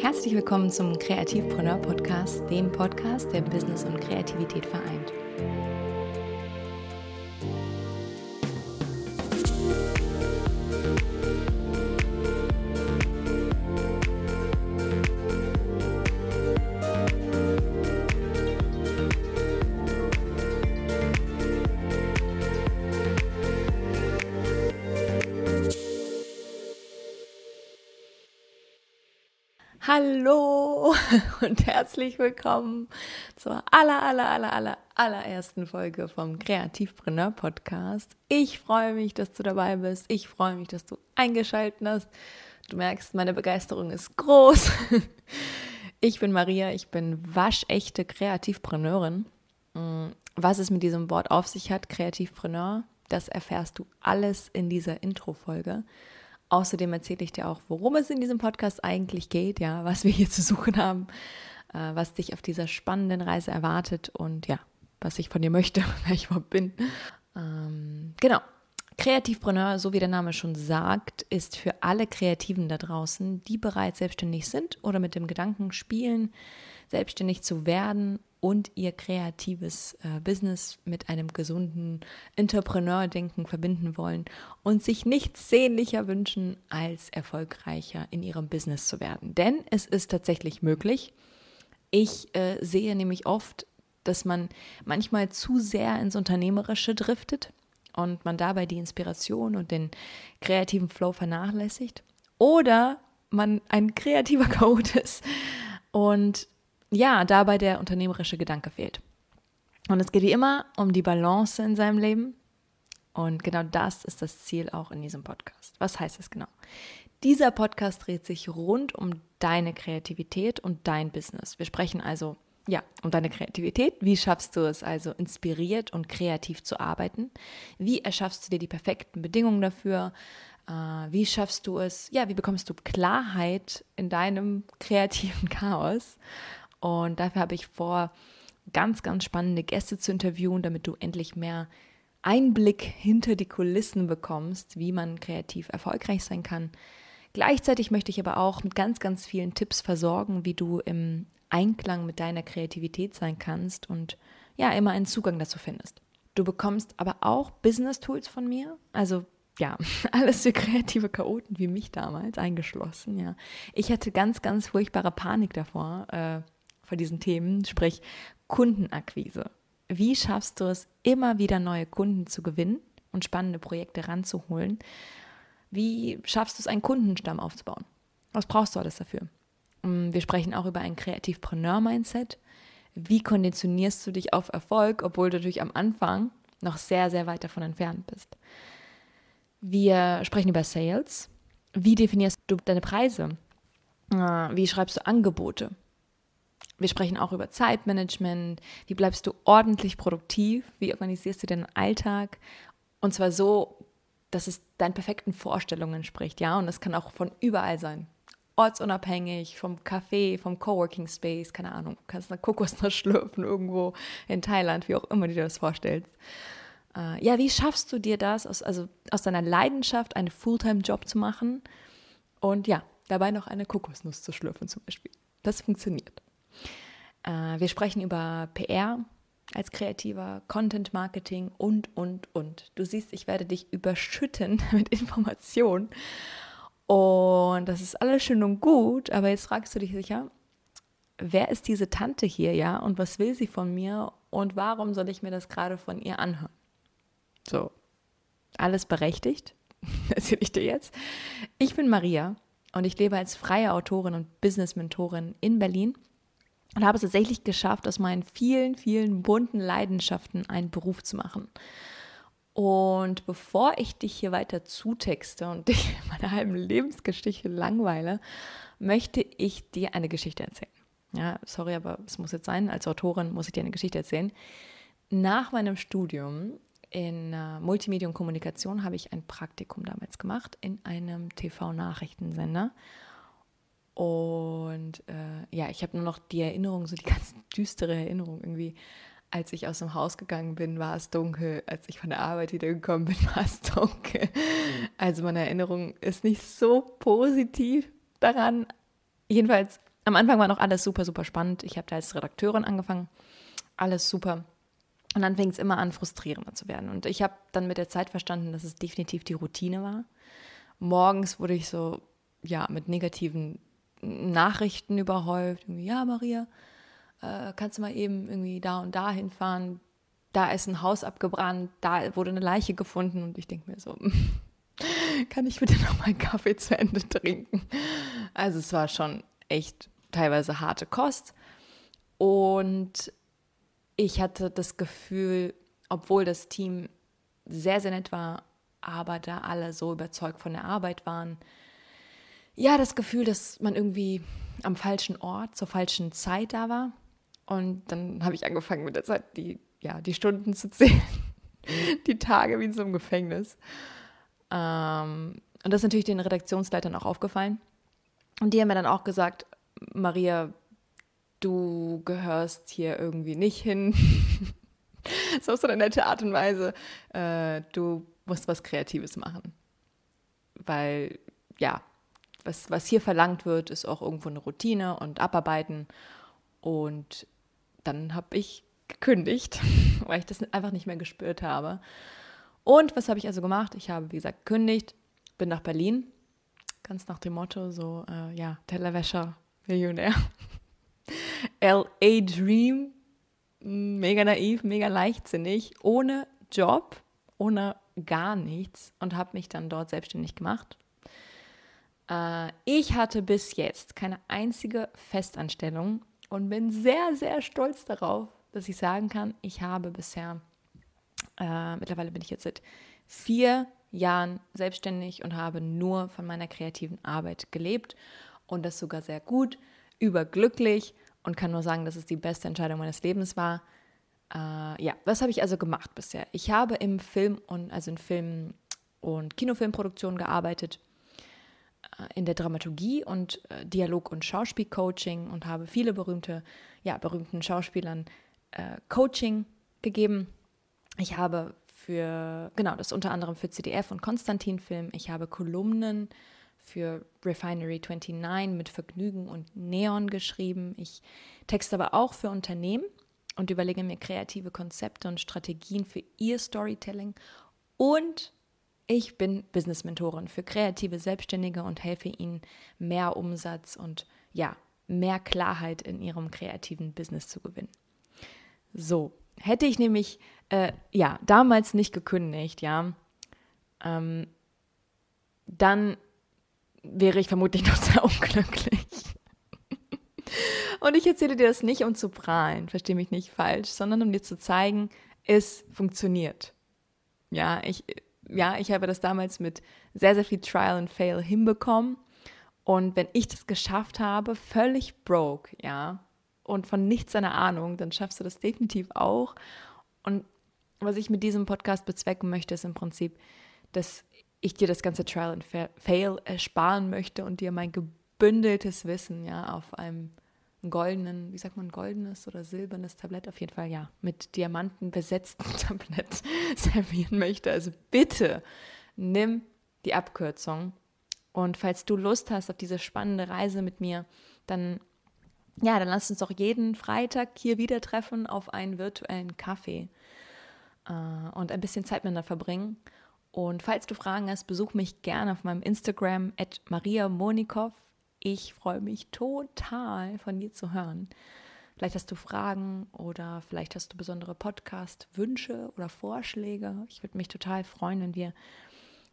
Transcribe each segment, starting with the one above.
Herzlich willkommen zum Kreativpreneur Podcast, dem Podcast, der Business und Kreativität vereint. Hallo und herzlich willkommen zur aller, aller, aller, aller, allerersten Folge vom Kreativpreneur Podcast. Ich freue mich, dass du dabei bist. Ich freue mich, dass du eingeschaltet hast. Du merkst, meine Begeisterung ist groß. Ich bin Maria, ich bin waschechte Kreativpreneurin. Mm, was es mit diesem Wort auf sich hat, Kreativpreneur, das erfährst du alles in dieser Intro-Folge. Außerdem erzähle ich dir auch, worum es in diesem Podcast eigentlich geht, ja, was wir hier zu suchen haben, äh, was dich auf dieser spannenden Reise erwartet und ja, was ich von dir möchte, wer ich überhaupt bin. Ähm, genau. Kreativpreneur, so wie der Name schon sagt, ist für alle Kreativen da draußen, die bereits selbstständig sind oder mit dem Gedanken spielen, selbstständig zu werden und ihr kreatives äh, Business mit einem gesunden Entrepreneur-Denken verbinden wollen und sich nichts sehnlicher wünschen, als erfolgreicher in ihrem Business zu werden. Denn es ist tatsächlich möglich. Ich äh, sehe nämlich oft, dass man manchmal zu sehr ins Unternehmerische driftet und man dabei die Inspiration und den kreativen Flow vernachlässigt. Oder man ein kreativer Code ist und ja, dabei der unternehmerische Gedanke fehlt. Und es geht wie immer um die Balance in seinem Leben. Und genau das ist das Ziel auch in diesem Podcast. Was heißt das genau? Dieser Podcast dreht sich rund um deine Kreativität und dein Business. Wir sprechen also ja, um deine Kreativität. Wie schaffst du es also, inspiriert und kreativ zu arbeiten? Wie erschaffst du dir die perfekten Bedingungen dafür? Äh, wie schaffst du es? Ja, wie bekommst du Klarheit in deinem kreativen Chaos? Und dafür habe ich vor, ganz, ganz spannende Gäste zu interviewen, damit du endlich mehr Einblick hinter die Kulissen bekommst, wie man kreativ erfolgreich sein kann. Gleichzeitig möchte ich aber auch mit ganz, ganz vielen Tipps versorgen, wie du im Einklang mit deiner Kreativität sein kannst und ja, immer einen Zugang dazu findest. Du bekommst aber auch Business-Tools von mir, also ja, alles für kreative Chaoten wie mich damals eingeschlossen, ja. Ich hatte ganz, ganz furchtbare Panik davor, äh, vor diesen Themen, sprich Kundenakquise. Wie schaffst du es, immer wieder neue Kunden zu gewinnen und spannende Projekte ranzuholen? Wie schaffst du es, einen Kundenstamm aufzubauen? Was brauchst du alles dafür? Mm, wir sprechen auch über ein Kreativpreneur-Mindset. Wie konditionierst du dich auf Erfolg, obwohl du natürlich am Anfang noch sehr, sehr weit davon entfernt bist? Wir sprechen über Sales. Wie definierst du deine Preise? Ah, wie schreibst du Angebote? Wir sprechen auch über Zeitmanagement. Wie bleibst du ordentlich produktiv? Wie organisierst du deinen Alltag? Und zwar so, dass es deinen perfekten Vorstellungen entspricht, ja. Und das kann auch von überall sein. Ortsunabhängig, vom Café, vom Coworking Space, keine Ahnung. Du kannst eine Kokosnuss schlürfen irgendwo in Thailand, wie auch immer du dir das vorstellst. Äh, ja, wie schaffst du dir das, aus, also aus deiner Leidenschaft einen Fulltime-Job zu machen und ja, dabei noch eine Kokosnuss zu schlürfen zum Beispiel? Das funktioniert. Äh, wir sprechen über PR als Kreativer, Content Marketing und, und, und. Du siehst, ich werde dich überschütten mit Informationen. Und das ist alles schön und gut, aber jetzt fragst du dich sicher, wer ist diese Tante hier, ja? Und was will sie von mir? Und warum soll ich mir das gerade von ihr anhören? So, alles berechtigt, erzähle ich dir jetzt. Ich bin Maria und ich lebe als freie Autorin und Business-Mentorin in Berlin und habe es tatsächlich geschafft, aus meinen vielen, vielen bunten Leidenschaften einen Beruf zu machen. Und bevor ich dich hier weiter zutexte und dich in meiner halben Lebensgeschichte langweile, möchte ich dir eine Geschichte erzählen. Ja, sorry, aber es muss jetzt sein. Als Autorin muss ich dir eine Geschichte erzählen. Nach meinem Studium in uh, Multimedia und Kommunikation habe ich ein Praktikum damals gemacht in einem TV-Nachrichtensender. Und äh, ja, ich habe nur noch die Erinnerung, so die ganz düstere Erinnerung irgendwie. Als ich aus dem Haus gegangen bin, war es dunkel. Als ich von der Arbeit wieder gekommen bin, war es dunkel. Also meine Erinnerung ist nicht so positiv daran. Jedenfalls am Anfang war noch alles super, super spannend. Ich habe da als Redakteurin angefangen. Alles super. Und dann fing es immer an, frustrierender zu werden. Und ich habe dann mit der Zeit verstanden, dass es definitiv die Routine war. Morgens wurde ich so, ja, mit negativen Nachrichten überhäuft. Irgendwie, ja, Maria, äh, kannst du mal eben irgendwie da und da hinfahren? Da ist ein Haus abgebrannt, da wurde eine Leiche gefunden. Und ich denke mir so, kann ich bitte noch mal einen Kaffee zu Ende trinken? Also es war schon echt teilweise harte Kost. Und ich hatte das Gefühl, obwohl das Team sehr, sehr nett war, aber da alle so überzeugt von der Arbeit waren, ja, das Gefühl, dass man irgendwie am falschen Ort, zur falschen Zeit da war. Und dann habe ich angefangen mit der Zeit, die, ja, die Stunden zu zählen, die Tage wie in so einem Gefängnis. Ähm, und das ist natürlich den Redaktionsleitern auch aufgefallen. Und die haben mir dann auch gesagt, Maria, du gehörst hier irgendwie nicht hin. so auf so eine nette Art und Weise. Äh, du musst was Kreatives machen. Weil, ja, was, was hier verlangt wird, ist auch irgendwo eine Routine und Abarbeiten. Und dann habe ich gekündigt, weil ich das einfach nicht mehr gespürt habe. Und was habe ich also gemacht? Ich habe, wie gesagt, gekündigt, bin nach Berlin, ganz nach dem Motto, so, äh, ja, Tellerwäscher, Millionär. LA Dream, mega naiv, mega leichtsinnig, ohne Job, ohne gar nichts und habe mich dann dort selbstständig gemacht. Äh, ich hatte bis jetzt keine einzige Festanstellung und bin sehr, sehr stolz darauf, dass ich sagen kann, ich habe bisher, äh, mittlerweile bin ich jetzt seit vier Jahren selbstständig und habe nur von meiner kreativen Arbeit gelebt und das sogar sehr gut, überglücklich und kann nur sagen, dass es die beste Entscheidung meines Lebens war. Äh, ja, was habe ich also gemacht bisher? Ich habe im Film und also in Film und Kinofilmproduktion gearbeitet, in der Dramaturgie und äh, Dialog- und Schauspielcoaching und habe viele berühmte, ja, berühmten Schauspielern äh, Coaching gegeben. Ich habe für, genau, das unter anderem für CDF und Konstantin Film. Ich habe Kolumnen für Refinery 29 mit Vergnügen und Neon geschrieben. Ich texte aber auch für Unternehmen und überlege mir kreative Konzepte und Strategien für ihr Storytelling. Und ich bin Business-Mentorin für kreative Selbstständige und helfe ihnen, mehr Umsatz und ja, mehr Klarheit in ihrem kreativen Business zu gewinnen. So, hätte ich nämlich äh, ja damals nicht gekündigt, ja, ähm, dann wäre ich vermutlich noch sehr unglücklich. Und ich erzähle dir das nicht, um zu prahlen, verstehe mich nicht falsch, sondern um dir zu zeigen, es funktioniert. Ja, ich, ja, ich habe das damals mit sehr, sehr viel Trial and Fail hinbekommen. Und wenn ich das geschafft habe, völlig broke, ja, und von nichts eine Ahnung, dann schaffst du das definitiv auch. Und was ich mit diesem Podcast bezwecken möchte, ist im Prinzip, dass ich dir das ganze Trial and Fail ersparen möchte und dir mein gebündeltes Wissen ja auf einem goldenen, wie sagt man, goldenes oder silbernes Tablett, auf jeden Fall ja, mit Diamanten besetzten Tablett servieren möchte. Also bitte nimm die Abkürzung. Und falls du Lust hast auf diese spannende Reise mit mir, dann ja, dann lass uns doch jeden Freitag hier wieder treffen auf einen virtuellen Kaffee äh, und ein bisschen Zeit miteinander verbringen. Und falls du Fragen hast, besuch mich gerne auf meinem Instagram at Maria Monikow. Ich freue mich total von dir zu hören. Vielleicht hast du Fragen oder vielleicht hast du besondere Podcast-Wünsche oder Vorschläge. Ich würde mich total freuen, wenn wir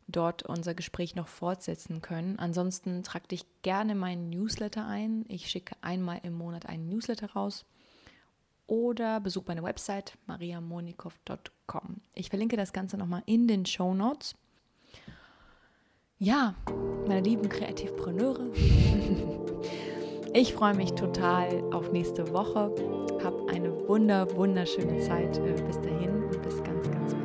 dort unser Gespräch noch fortsetzen können. Ansonsten trag dich gerne meinen Newsletter ein. Ich schicke einmal im Monat einen Newsletter raus oder besuch meine Website mariamonikow.com. Ich verlinke das Ganze nochmal in den Show Notes. Ja, meine lieben Kreativpreneure, ich freue mich total auf nächste Woche. Hab eine wunder, wunderschöne Zeit. Äh, bis dahin und bis ganz, ganz bald.